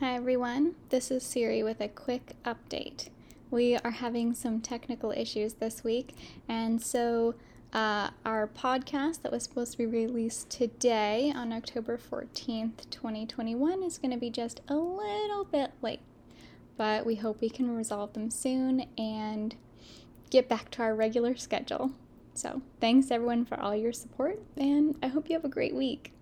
Hi everyone, this is Siri with a quick update. We are having some technical issues this week, and so uh, our podcast that was supposed to be released today on October 14th, 2021, is going to be just a little bit late. But we hope we can resolve them soon and get back to our regular schedule. So, thanks everyone for all your support, and I hope you have a great week.